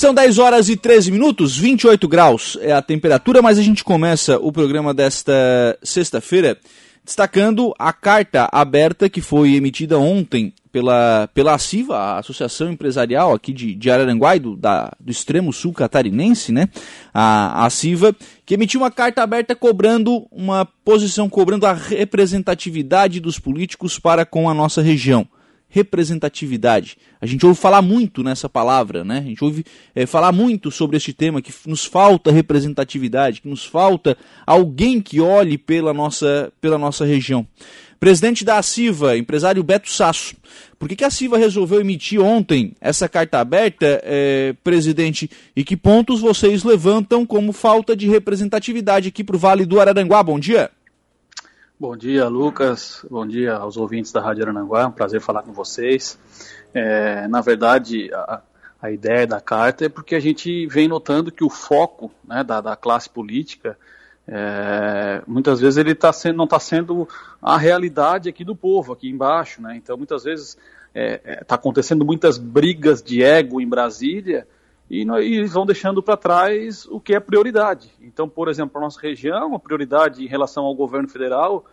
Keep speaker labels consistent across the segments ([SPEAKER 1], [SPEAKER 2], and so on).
[SPEAKER 1] São 10 horas e 13 minutos, 28 graus é a temperatura, mas a gente começa o programa desta sexta-feira destacando a carta aberta que foi emitida ontem pela, pela ACIVA, a Associação Empresarial aqui de, de Araranguá, do, da, do extremo sul catarinense, né? A, a que emitiu uma carta aberta cobrando uma posição, cobrando a representatividade dos políticos para com a nossa região representatividade. A gente ouve falar muito nessa palavra, né? A gente ouve é, falar muito sobre este tema, que nos falta representatividade, que nos falta alguém que olhe pela nossa, pela nossa região. Presidente da ACIVA, empresário Beto Sasso. Por que, que a CIVA resolveu emitir ontem essa carta aberta, é, presidente? E que pontos vocês levantam como falta de representatividade aqui para o Vale do Araranguá? Bom dia.
[SPEAKER 2] Bom dia, Lucas. Bom dia aos ouvintes da Rádio Arananguá. Um prazer falar com vocês. É, na verdade, a, a, ideia da carta é porque a gente vem notando que o foco né, da, da, classe política é, muitas vezes ele tá sendo, não está sendo a realidade aqui do povo, aqui embaixo. Né? Então, muitas vezes está é, é tá acontecendo muitas brigas de ego em Brasília e, e vão deixando para trás o que é prioridade. Então, por exemplo, para a nossa região, a prioridade em relação ao governo federal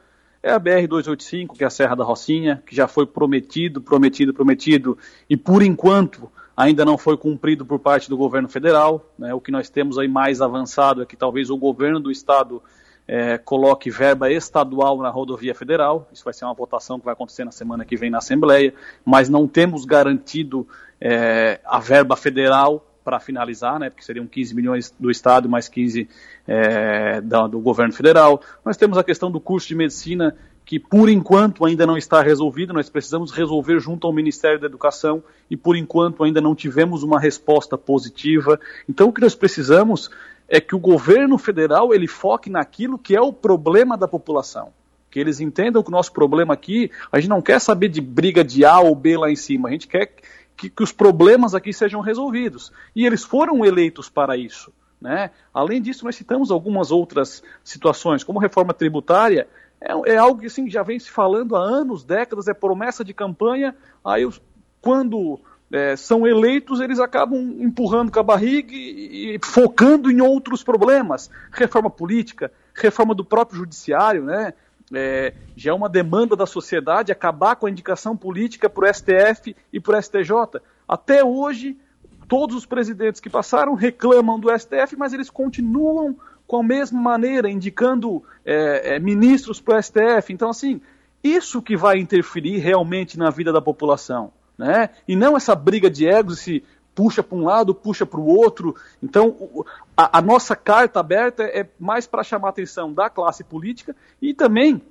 [SPEAKER 2] é a BR-285, que é a Serra da Rocinha, que já foi prometido, prometido, prometido, e por enquanto ainda não foi cumprido por parte do governo federal. Né? O que nós temos aí mais avançado é que talvez o governo do estado é, coloque verba estadual na rodovia federal. Isso vai ser uma votação que vai acontecer na semana que vem na Assembleia, mas não temos garantido é, a verba federal para finalizar, né, porque seriam 15 milhões do Estado mais 15 é, da, do governo federal. Nós temos a questão do curso de medicina, que por enquanto ainda não está resolvido, nós precisamos resolver junto ao Ministério da Educação e por enquanto ainda não tivemos uma resposta positiva. Então o que nós precisamos é que o governo federal ele foque naquilo que é o problema da população. Que eles entendam que o nosso problema aqui, a gente não quer saber de briga de A ou B lá em cima, a gente quer que, que os problemas aqui sejam resolvidos. E eles foram eleitos para isso. Né? Além disso, nós citamos algumas outras situações, como reforma tributária, é, é, algo que assim, já vem se falando há anos, décadas, é promessa de campanha, aí quando é, são eleitos, eles acabam empurrando com a barriga e, e, focando em outros problemas. Reforma política, reforma do próprio judiciário, né? É, já é uma demanda da sociedade acabar com a indicação política para o STF e para o STJ. Até hoje, todos os presidentes que passaram reclamam do STF, mas eles continuam com a mesma maneira, indicando é, é, ministros para o STF. Então, assim, isso que vai interferir realmente na vida da população. Né? E não essa briga de egos, esse puxa para um lado, puxa para o outro. Então, a, a, nossa carta aberta é mais para chamar a atenção da classe política e também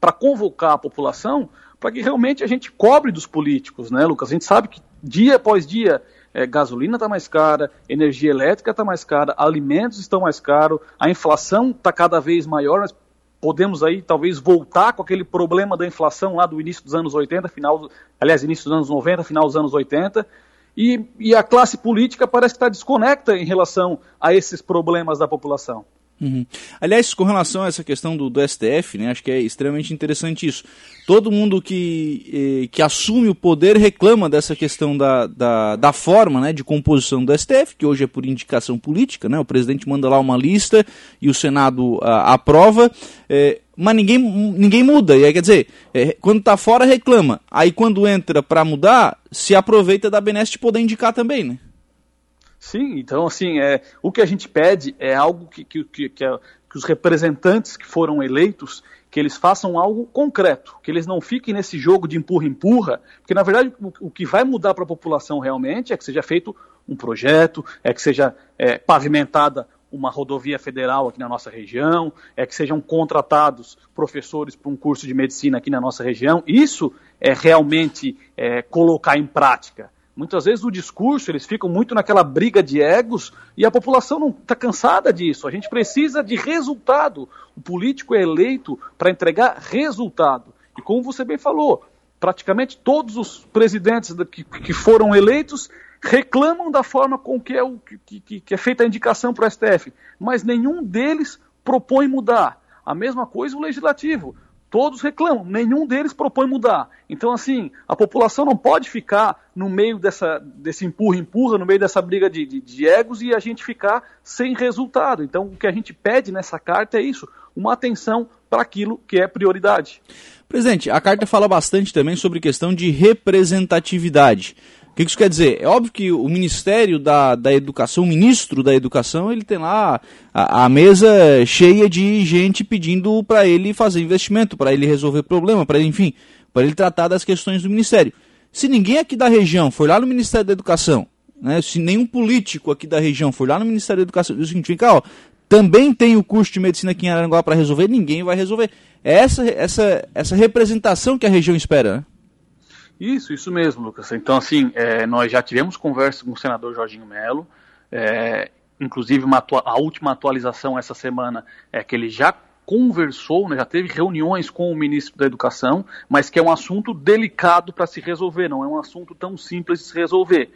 [SPEAKER 2] para convocar a população para que realmente a gente cobre dos políticos, né, Lucas? A gente sabe que dia após dia é, gasolina está mais cara, energia elétrica está mais cara, alimentos estão mais caros, a inflação está cada vez maior, nós podemos aí talvez voltar com aquele problema da inflação lá do início dos anos 80, final, aliás, início dos anos 90, final dos anos 80, e, e a classe política parece que está desconecta em relação a esses problemas da população.
[SPEAKER 1] Uhum. Aliás, com relação a essa questão do, do, STF, né, acho que é extremamente interessante isso. Todo mundo que, eh, que assume o poder reclama dessa questão da, da, da, forma né, de composição do STF, que hoje é por indicação política, né, o presidente manda lá uma lista e o Senado a, aprova. Eh, mas ninguém, ninguém muda. E aí, quer dizer, é, quando está fora, reclama. Aí quando entra para mudar, se aproveita da benesse de poder indicar também, né?
[SPEAKER 2] Sim, então assim, é, o que a gente pede é algo que, que, que, que, é, que os representantes que foram eleitos, que eles façam algo concreto, que eles não fiquem nesse jogo de empurra-empurra, porque na verdade o, o que vai mudar para a população realmente é que seja feito um projeto, é que seja é, pavimentada uma rodovia federal aqui na nossa região, é que sejam contratados professores para um curso de medicina aqui na nossa região. Isso é realmente é, colocar em prática. Muitas vezes o discurso, eles ficam muito naquela briga de egos e a população não está cansada disso. A gente precisa de resultado. O político é eleito para entregar resultado. E como você bem falou, praticamente todos os presidentes que, que foram eleitos reclamam da forma com que é, o, que, que é feita a indicação para o STF, mas nenhum deles propõe mudar. A mesma coisa o legislativo. Todos reclamam, nenhum deles propõe mudar. Então, assim, a população não pode ficar no meio dessa, desse empurra-empurra, no meio dessa briga de, de, de, egos e a gente ficar sem resultado. Então, o que a gente pede nessa carta é isso: uma atenção para aquilo que é prioridade.
[SPEAKER 1] Presidente, a carta fala bastante também sobre questão de representatividade. O que isso quer dizer? É óbvio que o Ministério da, da Educação, o ministro da Educação, ele tem lá a, a mesa cheia de gente pedindo para ele fazer investimento, para ele resolver problema, para ele, enfim, para ele tratar das questões do Ministério. Se ninguém aqui da região for lá no Ministério da Educação, né, se nenhum político aqui da região for lá no Ministério da Educação, diz o seguinte, vem cá, ó, também tem o curso de medicina aqui em Aranguá para resolver, ninguém vai resolver. É essa, essa, essa representação que a região espera, né?
[SPEAKER 2] Isso, isso mesmo, Lucas. Então, assim, é, nós já tivemos conversa com o senador Jorginho Melo, é, inclusive a última atualização essa semana é que ele já conversou, né, já teve reuniões com o ministro da Educação, mas que é um assunto delicado para se resolver, não é um assunto tão simples de se resolver.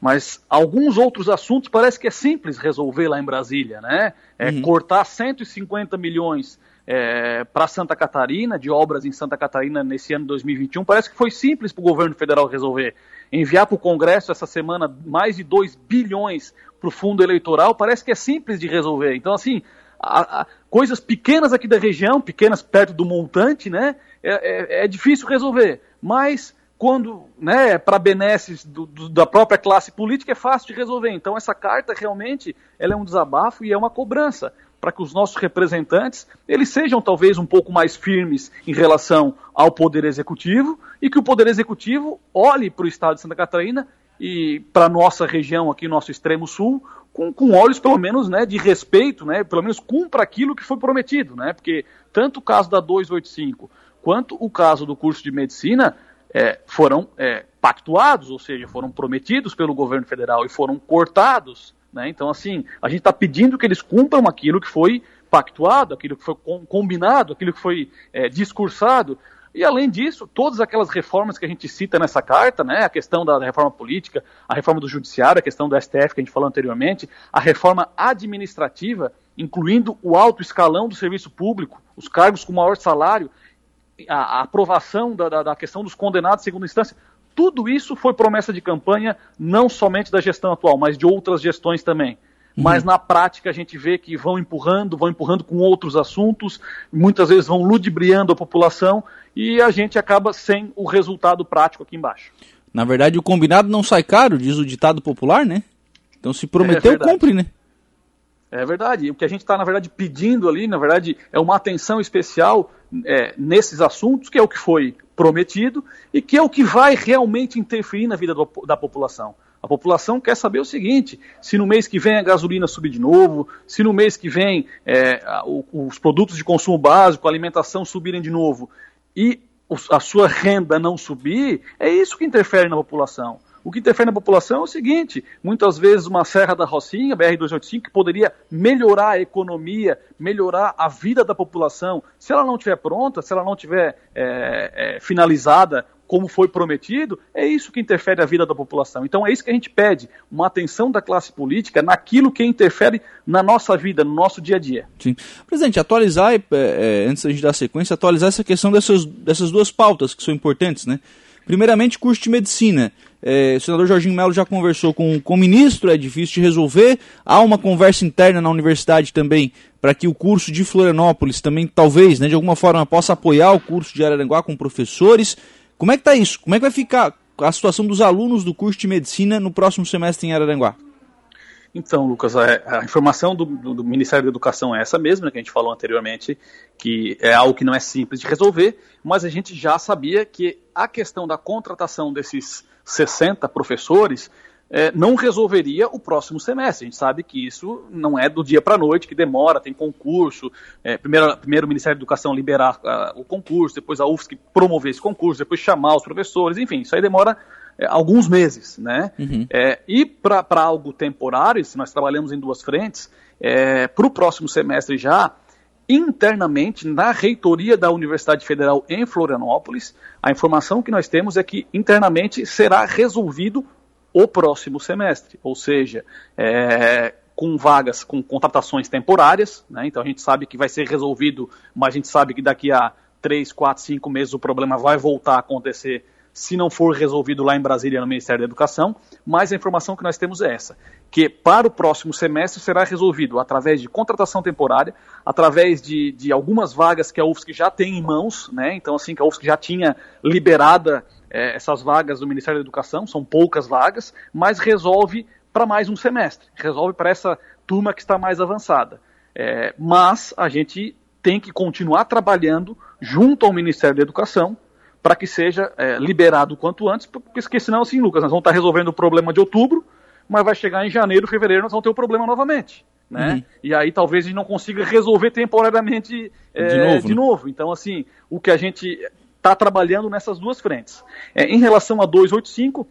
[SPEAKER 2] Mas alguns outros assuntos parece que é simples resolver lá em Brasília, né? É, uhum. Cortar 150 milhões é, para Santa Catarina, de obras em Santa Catarina nesse ano de 2021, parece que foi simples para o governo federal resolver. Enviar para o Congresso essa semana mais de 2 bilhões para o fundo eleitoral, parece que é simples de resolver. Então, assim, a, a, coisas pequenas aqui da região, pequenas perto do montante, né, é, é, é difícil resolver. Mas quando, né, para benesses do, do, da própria classe política, é fácil de resolver. Então, essa carta realmente ela é um desabafo e é uma cobrança para que os nossos representantes eles sejam talvez um pouco mais firmes em relação ao poder executivo e que o poder executivo olhe para o estado de Santa Catarina e para nossa região aqui, nosso extremo sul, com, com olhos pelo menos né, de respeito, né, pelo menos cumpra aquilo que foi prometido, né, porque tanto o caso da 285 quanto o caso do curso de medicina é, foram é, pactuados, ou seja, foram prometidos pelo governo federal e foram cortados né? Então, assim, a gente está pedindo que eles cumpram aquilo que foi pactuado, aquilo que foi combinado, aquilo que foi é, discursado. E além disso, todas aquelas reformas que a gente cita nessa carta, né, a questão da reforma política, a reforma do judiciário, a questão do STF que a gente falou anteriormente, a reforma administrativa, incluindo o alto escalão do serviço público, os cargos com maior salário, a, aprovação da, da, da questão dos condenados segunda instância, tudo isso foi promessa de campanha, não somente da gestão atual, mas de outras gestões também. Uhum. Mas na prática a gente vê que vão empurrando, vão empurrando com outros assuntos, muitas vezes vão ludibriando a população e a gente acaba sem o resultado prático aqui embaixo.
[SPEAKER 1] Na verdade, o combinado não sai caro, diz o ditado popular, né? Então se prometeu, é cumpre, né?
[SPEAKER 2] É verdade. O que a gente está, na verdade, pedindo ali, na verdade, é uma atenção especial é, nesses assuntos, que é o que foi prometido e que é o que vai realmente interferir na vida do, da população. A população quer saber o seguinte: se no mês que vem a gasolina subir de novo, se no mês que vem é, os produtos de consumo básico, a alimentação subirem de novo e a sua renda não subir, é isso que interfere na população. O que interfere na população é o seguinte: muitas vezes uma Serra da Rocinha, BR-285, que poderia melhorar a economia, melhorar a vida da população, se ela não estiver pronta, se ela não estiver é, é, finalizada como foi prometido, é isso que interfere a vida da população. Então é isso que a gente pede, uma atenção da classe política naquilo que interfere na nossa vida, no nosso dia a dia.
[SPEAKER 1] Sim. Presidente, atualizar, é, é antes da gente dar sequência, atualizar essa questão dessas, dessas duas pautas que são importantes, né? Primeiramente, curso de medicina. É, o senador Jorginho Melo já conversou com, com o ministro, é difícil de resolver. Há uma conversa interna na universidade também para que o curso de Florianópolis também, talvez, né, de alguma forma, possa apoiar o curso de Araranguá com professores. Como é que está isso? Como é que vai ficar a situação dos alunos do curso de medicina no próximo semestre em Araranguá?
[SPEAKER 2] Então, Lucas, a, a informação do, do, Ministério da Educação é essa mesma, né, que a gente falou anteriormente, que é algo que não é simples de resolver, mas a gente já sabia que a questão da contratação desses 60 professores é, não resolveria o próximo semestre. A gente sabe que isso não é do dia para a noite, que demora, tem concurso. É, primeiro, primeiro o Ministério da Educação liberar uh, o concurso, depois a UFSC promover esse concurso, depois chamar os professores, enfim, isso aí demora é, alguns meses. Né? Uhum. É, e para algo temporário, se nós trabalhamos em duas frentes, é, para o próximo semestre já, internamente na reitoria da Universidade Federal em Florianópolis, a informação que nós temos é que internamente será resolvido o próximo semestre, ou seja, é, com vagas, com contratações temporárias, né? então a gente sabe que vai ser resolvido, mas a gente sabe que daqui a três, quatro, cinco meses o problema vai voltar a acontecer se não for resolvido lá em Brasília no Ministério da Educação, mas a informação que nós temos é essa, que para o próximo semestre será resolvido através de contratação temporária, através de, de algumas vagas que a UFSC já tem em mãos, né? então assim, que a UFSC já tinha liberada é, essas vagas do Ministério da Educação, são poucas vagas, mas resolve para mais um semestre, resolve para essa turma que está mais avançada. É, mas a gente tem que continuar trabalhando junto ao Ministério da Educação para que seja é, liberado o quanto antes, porque senão, assim, Lucas, nós vamos estar resolvendo o problema de outubro, mas vai chegar em janeiro, fevereiro, nós vamos ter o problema novamente. Né? Uhum. E aí talvez a gente não consiga resolver temporariamente é, de, novo, de né? novo. Então, assim, o que a gente está trabalhando nessas duas frentes. É, em relação a 285,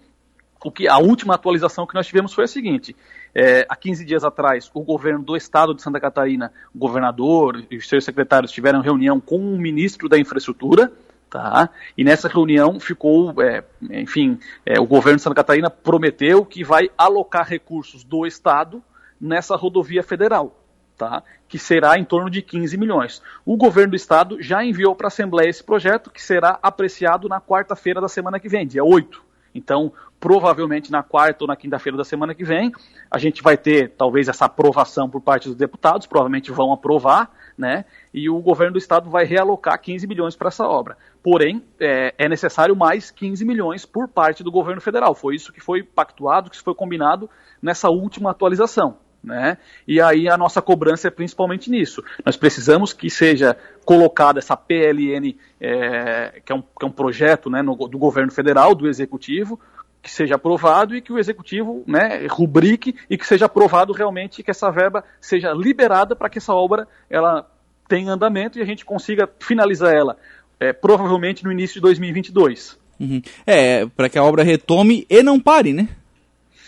[SPEAKER 2] o que, a última atualização que nós tivemos foi a seguinte: é, há 15 dias atrás, o governo do estado de Santa Catarina, o governador e os seus secretários tiveram reunião com o ministro da Infraestrutura, Tá? E nessa reunião ficou, é, enfim, é, o governo de Santa Catarina prometeu que vai alocar recursos do Estado nessa rodovia federal, tá? que será em torno de 15 milhões. O governo do Estado já enviou para a Assembleia esse projeto, que será apreciado na quarta-feira da semana que vem, dia 8. Então, provavelmente na quarta ou na quinta-feira da semana que vem, a gente vai ter talvez essa aprovação por parte dos deputados, provavelmente vão aprovar, né? E o governo do estado vai realocar 15 milhões para essa obra. Porém, é, é, necessário mais 15 milhões por parte do governo federal. Foi isso que foi pactuado, que foi combinado nessa última atualização. Né? E aí a nossa cobrança é principalmente nisso. Nós precisamos que seja colocada essa PLN, é, que, é um, que, é um, projeto né, no, do governo federal, do executivo, que seja aprovado e que o executivo né, rubrique e que seja aprovado realmente que essa verba seja liberada para que essa obra ela tenha andamento e a gente consiga finalizar ela é, provavelmente no início de 2022.
[SPEAKER 1] Uhum. É, para que a obra retome e não pare, né?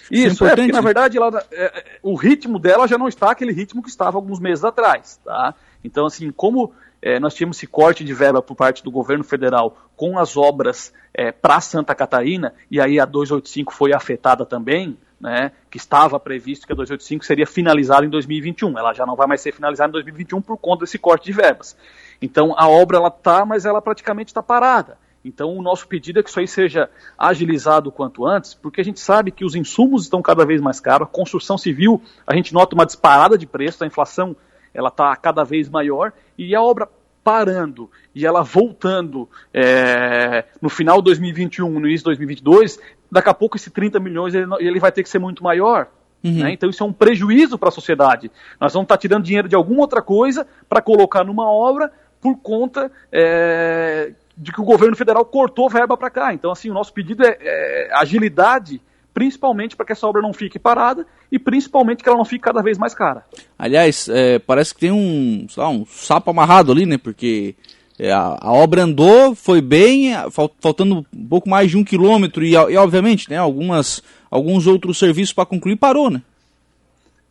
[SPEAKER 2] Isso, é, é porque na verdade ela, é, é, o ritmo dela já não está aquele ritmo que estava alguns meses atrás, tá? Então, assim, como é, nós tínhamos esse corte de verba por parte do governo federal com as obras é, para Santa Catarina, e aí a 285 foi afetada também, né, que estava previsto que a 285 seria finalizada em 2021. Ela já não vai mais ser finalizada em 2021 por conta desse corte de verbas. Então a obra ela está, mas ela praticamente está parada. Então, o nosso pedido é que isso aí seja agilizado o quanto antes, porque a gente sabe que os insumos estão cada vez mais caros, a construção civil, a gente nota uma disparada de preço, a inflação ela está cada vez maior, e a obra parando e ela voltando é, no final de 2021, no início de 2022, daqui a pouco esse 30 milhões ele, ele vai ter que ser muito maior. Uhum. Né? Então isso é um prejuízo para a sociedade. Nós vamos estar tá tirando dinheiro de alguma outra coisa para colocar numa obra por conta é, de que o governo federal cortou verba para cá. Então, assim, o nosso pedido é, é agilidade, principalmente para que essa obra não fique parada e principalmente que ela não fique cada vez mais cara.
[SPEAKER 1] Aliás, é, parece que tem um, lá, um sapo amarrado ali, né? Porque é, a, a, obra andou, foi bem, faltando um pouco mais de um quilômetro e, e obviamente, né? Algumas, alguns outros serviços para concluir parou, né?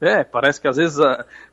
[SPEAKER 2] É, parece que às vezes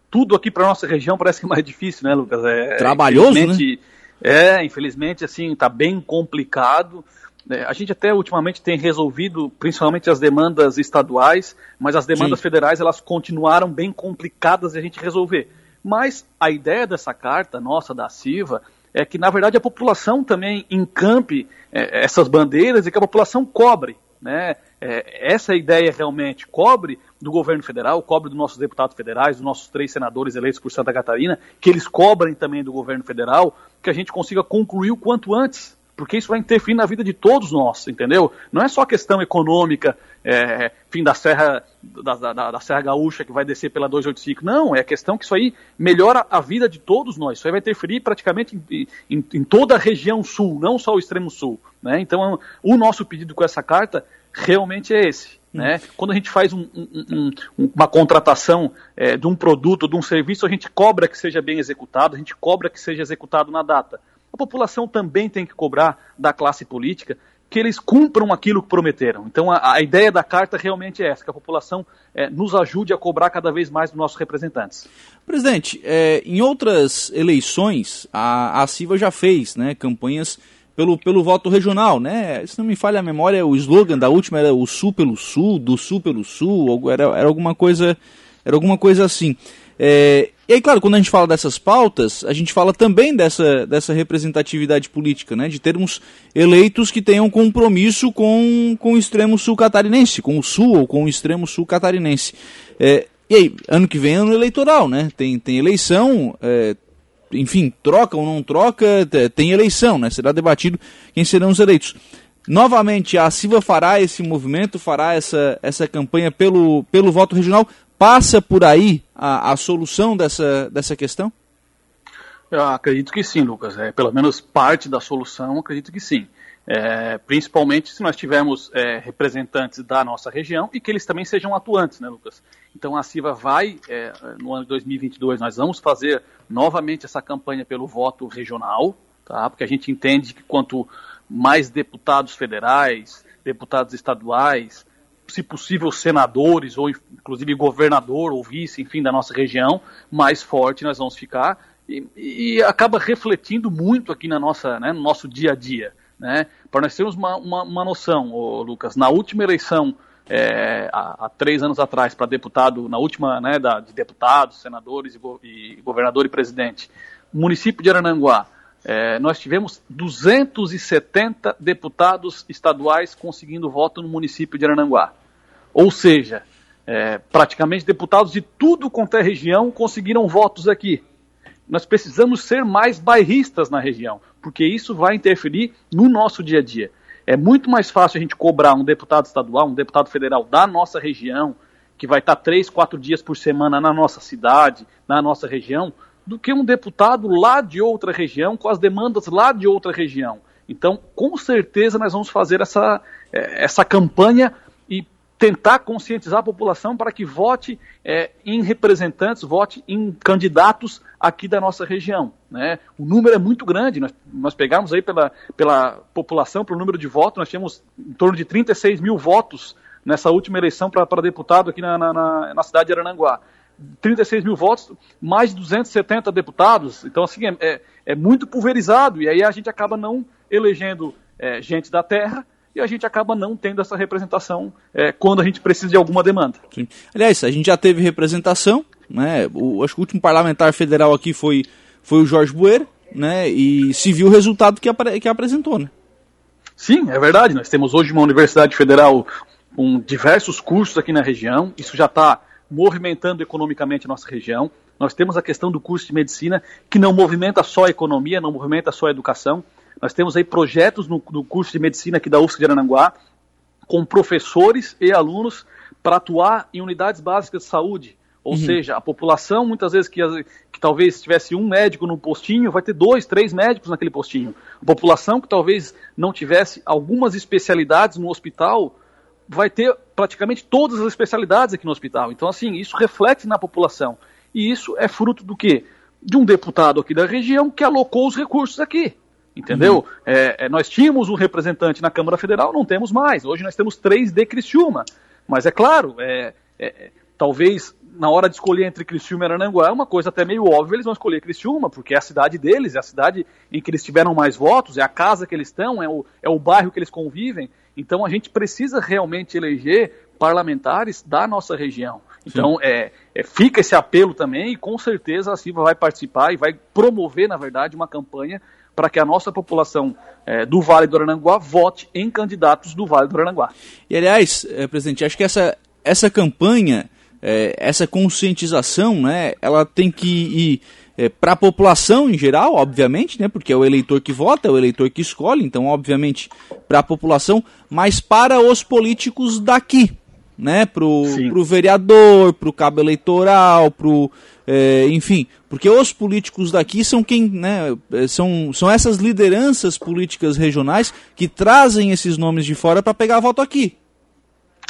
[SPEAKER 2] tudo aqui para nossa região parece que é mais difícil, né, Lucas? É,
[SPEAKER 1] Trabalhoso, né?
[SPEAKER 2] É, infelizmente, assim, está bem complicado. É, a gente até ultimamente tem resolvido principalmente as demandas estaduais, mas as demandas Sim. federais elas continuaram bem complicadas de a gente resolver. Mas a ideia dessa carta nossa da CIVA é que, na verdade, a população também encampe é, essas bandeiras e que a população cobre. Né? É, essa ideia realmente cobre do governo federal, cobre dos nossos deputados federais, dos nossos três senadores eleitos por Santa Catarina, que eles cobrem também do governo federal, que a gente consiga concluir o quanto antes, porque isso vai interferir na vida de todos nós, entendeu? Não é só questão econômica, é, fim da Serra da, da, da, Serra Gaúcha que vai descer pela 285, não, é a questão que isso aí melhora a vida de todos nós, isso aí vai interferir praticamente em, em, em toda a região sul, não só o extremo sul, né? Então, o nosso pedido com essa carta realmente é esse. Né? Quando a gente faz um, um, um, uma contratação é, de um produto, de um serviço, a gente cobra que seja bem executado, a gente cobra que seja executado na data. A população também tem que cobrar da classe política que eles cumpram aquilo que prometeram. Então a, a ideia da carta realmente é essa, que a população é, nos ajude a cobrar cada vez mais dos nossos representantes.
[SPEAKER 1] Presidente, é, em outras eleições, a, a CIVA já fez né, campanhas pelo, pelo voto regional, né? Se não me falha a memória, o slogan da última era o Sul pelo Sul, do Sul pelo Sul, era, era alguma coisa, era alguma coisa assim. É, e aí, claro, quando a gente fala dessas pautas, a gente fala também dessa, dessa representatividade política, né? De termos eleitos que tenham compromisso com, com o extremo sul catarinense, com o sul ou com o extremo sul catarinense. É, e aí, ano que vem é ano eleitoral, né? Tem, tem eleição, é, enfim, troca ou não troca, tem eleição, né? Será debatido quem serão os eleitos. Novamente, a Silva fará esse movimento, fará essa, essa campanha pelo, pelo voto regional. Passa por aí a, a solução dessa, dessa questão?
[SPEAKER 2] Eu acredito que sim, Lucas. É, pelo menos parte da solução, acredito que sim. É, principalmente se nós tivermos é, representantes da nossa região e que eles também sejam atuantes, né, Lucas? Então a CIVA vai, é, no ano de 2022, nós vamos fazer novamente essa campanha pelo voto regional, tá? Porque a gente entende que quanto mais deputados federais, deputados estaduais, se possível senadores ou inclusive governador ou vice, enfim, da nossa região, mais forte nós vamos ficar e, e acaba refletindo muito aqui na nossa, né, no nosso dia a dia, né? Para nós termos uma, uma, uma noção, ô, Lucas, na última eleição é, há, há, três anos atrás para deputado, na última, né, da, de deputados, senadores e, e governador e presidente, município de Arananguá, é, nós tivemos 270 deputados estaduais conseguindo voto no município de Arananguá. Ou seja, é, praticamente deputados de tudo quanto é região conseguiram votos aqui. Nós precisamos ser mais bairristas na região, porque isso vai interferir no nosso dia a dia. É muito mais fácil a gente cobrar um deputado estadual, um deputado federal da nossa região, que vai estar três, quatro dias por semana na nossa cidade, na nossa região, do que um deputado lá de outra região, com as demandas lá de outra região. Então, com certeza, nós vamos fazer essa, é, essa campanha tentar conscientizar a população para que vote é, em representantes, vote em candidatos aqui da nossa região. Né? O número é muito grande, nós, nós pegamos aí pela, pela população, pelo número de votos, nós tínhamos em torno de 36 mil votos nessa última eleição para deputado aqui na, na, na cidade de Arananguá. 36 mil votos, mais de 270 deputados. Então, assim, é, é, é muito pulverizado. E aí a gente acaba não elegendo é, gente da terra e a gente acaba não tendo essa representação é, quando a gente precisa de alguma demanda.
[SPEAKER 1] Sim. Aliás, a gente já teve representação, né? O, acho que o último parlamentar federal aqui foi, foi o Jorge Bueira, né? E se viu o resultado que, apre, que apresentou, né?
[SPEAKER 2] Sim, é verdade. Nós temos hoje uma universidade federal com diversos cursos aqui na região. Isso já está movimentando economicamente a nossa região. Nós temos a questão do curso de medicina, que não movimenta só a economia, não movimenta só a educação. Nós temos aí projetos no, no curso de medicina aqui da UFSC de Arananguá, com professores e alunos para atuar em unidades básicas de saúde. Ou uhum. seja, a população, muitas vezes, que, que talvez tivesse um médico no postinho, vai ter dois, três médicos naquele postinho. A população que talvez não tivesse algumas especialidades no hospital, vai ter praticamente todas as especialidades aqui no hospital. Então, assim, isso reflete na população. E isso é fruto do quê? De um deputado aqui da região que alocou os recursos aqui. Entendeu? Uhum. É, é, nós tínhamos um representante na Câmara Federal, não temos mais. Hoje nós temos três de Criciúma. Mas é claro, é, é talvez na hora de escolher entre Criciúma e Arananguá é uma coisa até meio óbvia, eles vão escolher Criciúma, porque é a cidade deles, é a cidade em que eles tiveram mais votos, é a casa que eles estão, é o, é o bairro que eles convivem. Então a gente precisa realmente eleger parlamentares da nossa região. Então é, é, fica esse apelo também e com certeza a Silva vai participar e vai promover, na verdade, uma campanha para que a nossa população é, do Vale do Arananguá vote em candidatos do Vale do Arananguá.
[SPEAKER 1] E aliás, é, presidente, acho que essa, essa campanha, é, essa conscientização, né, ela tem que ir é, para a população em geral, obviamente, né, porque é o eleitor que vota, é o eleitor que escolhe, então, obviamente, para a população, mas para os políticos daqui, né, para o vereador, para o cabo eleitoral, para é, enfim, porque os políticos daqui são quem, né, são, são essas lideranças políticas regionais que trazem esses nomes de fora para pegar voto aqui.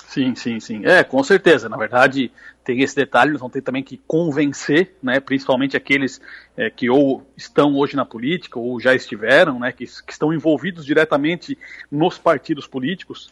[SPEAKER 2] Sim, sim, sim. É, com certeza. Na verdade, tem esse detalhe, nós vamos ter também que convencer, né, principalmente aqueles é, que ou estão hoje na política ou já estiveram, né, que, que estão envolvidos diretamente nos partidos políticos,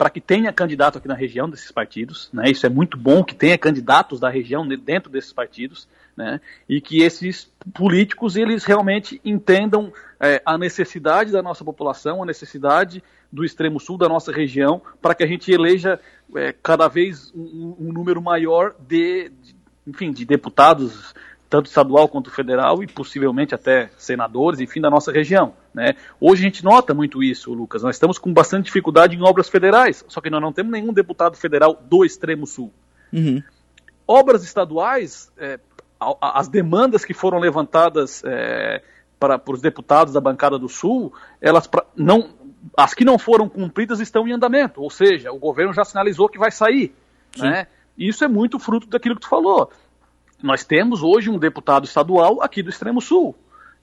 [SPEAKER 2] para que tenha candidato aqui na região desses partidos, né? Isso é muito bom que tenha candidatos da região dentro desses partidos, né? E que esses políticos eles realmente entendam é, a necessidade da nossa população, a necessidade do extremo sul da nossa região, para que a gente eleja é, cada vez um, um número maior de, de enfim, de deputados tanto estadual quanto federal e possivelmente até senadores, enfim, da nossa região. Né? Hoje a gente nota muito isso, Lucas. Nós estamos com bastante dificuldade em obras federais, só que nós não temos nenhum deputado federal do extremo sul. Uhum. Obras estaduais, é, as demandas que foram levantadas é, para, os deputados da bancada do sul, elas pra, não, as que não foram cumpridas estão em andamento, ou seja, o governo já sinalizou que vai sair. Né? Isso é muito fruto daquilo que tu falou nós temos hoje um deputado estadual aqui do Extremo Sul,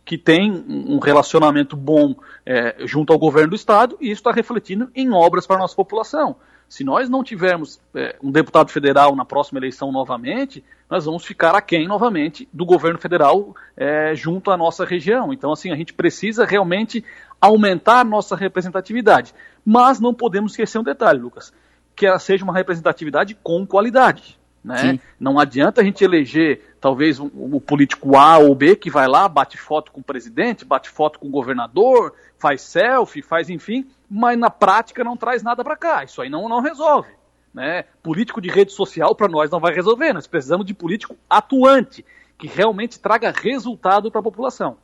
[SPEAKER 2] que tem um relacionamento bom é, junto ao governo do estado, e isso está refletindo em obras para a nossa população. Se nós não tivermos é, um deputado federal na próxima eleição novamente, nós vamos ficar aquém novamente do governo federal é, junto à nossa região. Então, assim, a gente precisa realmente aumentar nossa representatividade. Mas não podemos esquecer um detalhe, Lucas, que ela seja uma representatividade com qualidade. Né? Não adianta a gente eleger talvez o, o, político A ou B que vai lá, bate foto com o presidente, bate foto com o governador, faz selfie, faz enfim, mas na prática não traz nada para cá. Isso aí não, não resolve. Né? Político de rede social para nós não vai resolver. Nós precisamos de político atuante, que realmente traga resultado para a população.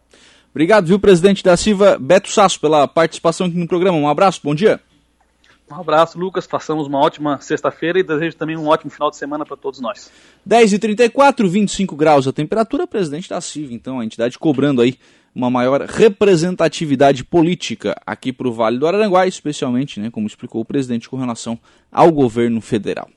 [SPEAKER 1] Obrigado, viu, presidente da Silva, Beto Sasso, pela participação aqui no programa. Um abraço, bom dia.
[SPEAKER 2] Um abraço, Lucas. Façamos uma ótima sexta-feira e desejo também um ótimo final de semana para todos nós.
[SPEAKER 1] 10h34, 25 graus a temperatura, presidente da CIV, então, a entidade cobrando aí uma maior representatividade política aqui para o Vale do Araranguá, especialmente, né, como explicou o presidente, com relação ao governo federal.